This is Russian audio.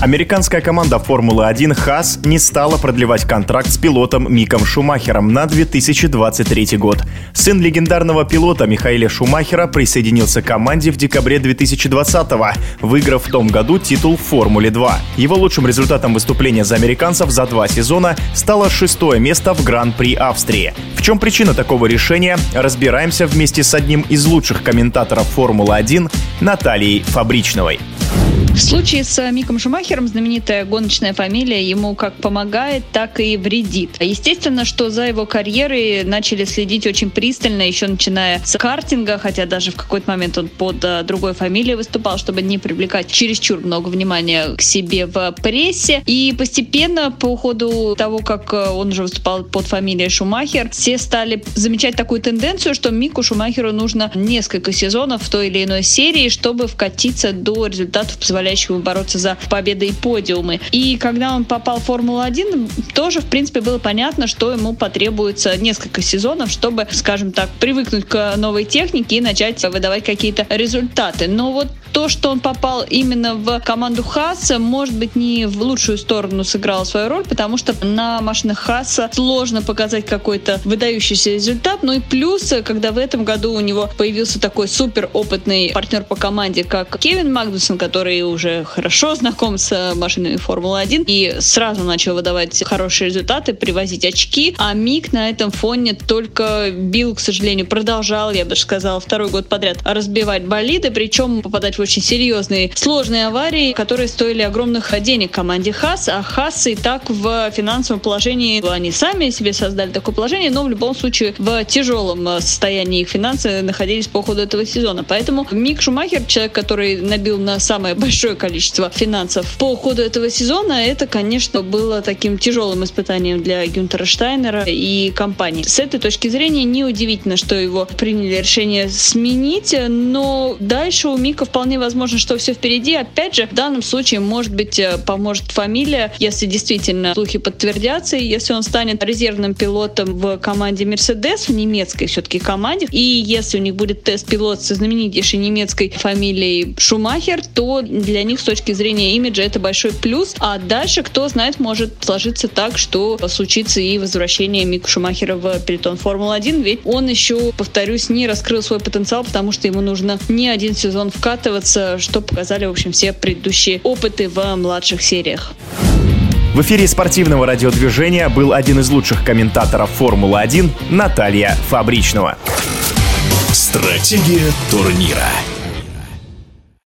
Американская команда Формулы-1 ХАС не стала продлевать контракт с пилотом Миком Шумахером на 2023 год. Сын легендарного пилота Михаила Шумахера присоединился к команде в декабре 2020-го, выиграв в том году титул в Формуле 2. Его лучшим результатом выступления за американцев за два сезона стало шестое место в Гран-при Австрии. В чем причина такого решения, разбираемся вместе с одним из лучших комментаторов Формулы-1 Натальей Фабричновой. В случае с Миком Шумахером знаменитая гоночная фамилия ему как помогает, так и вредит. Естественно, что за его карьерой начали следить очень пристально, еще начиная с картинга, хотя даже в какой-то момент он под э, другой фамилией выступал, чтобы не привлекать чересчур много внимания к себе в прессе. И постепенно, по ходу того, как э, он уже выступал под фамилией Шумахер, все стали замечать такую тенденцию, что Мику Шумахеру нужно несколько сезонов в той или иной серии, чтобы вкатиться до результатов, позволяющих ему бороться за победы и подиумы. И когда он попал в Формулу-1, тоже, в принципе, было понятно, что ему потребуется несколько сезонов, чтобы, скажем так, привыкнуть к новой технике и начать выдавать какие-то результаты. Но вот то, что он попал именно в команду Хаса, может быть, не в лучшую сторону сыграло свою роль, потому что на машинах Хаса сложно показать какой-то выдающийся результат. Ну и плюс, когда в этом году у него появился такой супер опытный партнер по команде, как Кевин Магнусон, который уже хорошо знаком с машинами Формулы-1 и сразу начал выдавать хорошие результаты, привозить очки, а Мик на этом фоне только бил, к сожалению, продолжал, я бы сказала, второй год подряд разбивать болиды, причем попадать в очень серьезные, сложные аварии, которые стоили огромных денег команде Хас, а Хас и так в финансовом положении, они сами себе создали такое положение, но в любом случае в тяжелом состоянии их финансы находились по ходу этого сезона. Поэтому Мик Шумахер, человек, который набил на самое большое количество финансов по ходу этого сезона, это, конечно, было таким тяжелым испытанием для Гюнтера Штайнера и компании. С этой точки зрения неудивительно, что его приняли решение сменить, но дальше у Мика вполне вполне возможно, что все впереди. Опять же, в данном случае, может быть, э, поможет фамилия, если действительно слухи подтвердятся, и если он станет резервным пилотом в команде Mercedes, в немецкой все-таки команде, и если у них будет тест-пилот со знаменитейшей немецкой фамилией Шумахер, то для них с точки зрения имиджа это большой плюс. А дальше, кто знает, может сложиться так, что случится и возвращение Мика Шумахера в пелотон Формулы-1, ведь он еще, повторюсь, не раскрыл свой потенциал, потому что ему нужно не один сезон вкатывать ориентироваться, что показали, в общем, все предыдущие опыты в младших сериях. В эфире спортивного радиодвижения был один из лучших комментаторов Формулы-1 Наталья Фабричного. Стратегия турнира.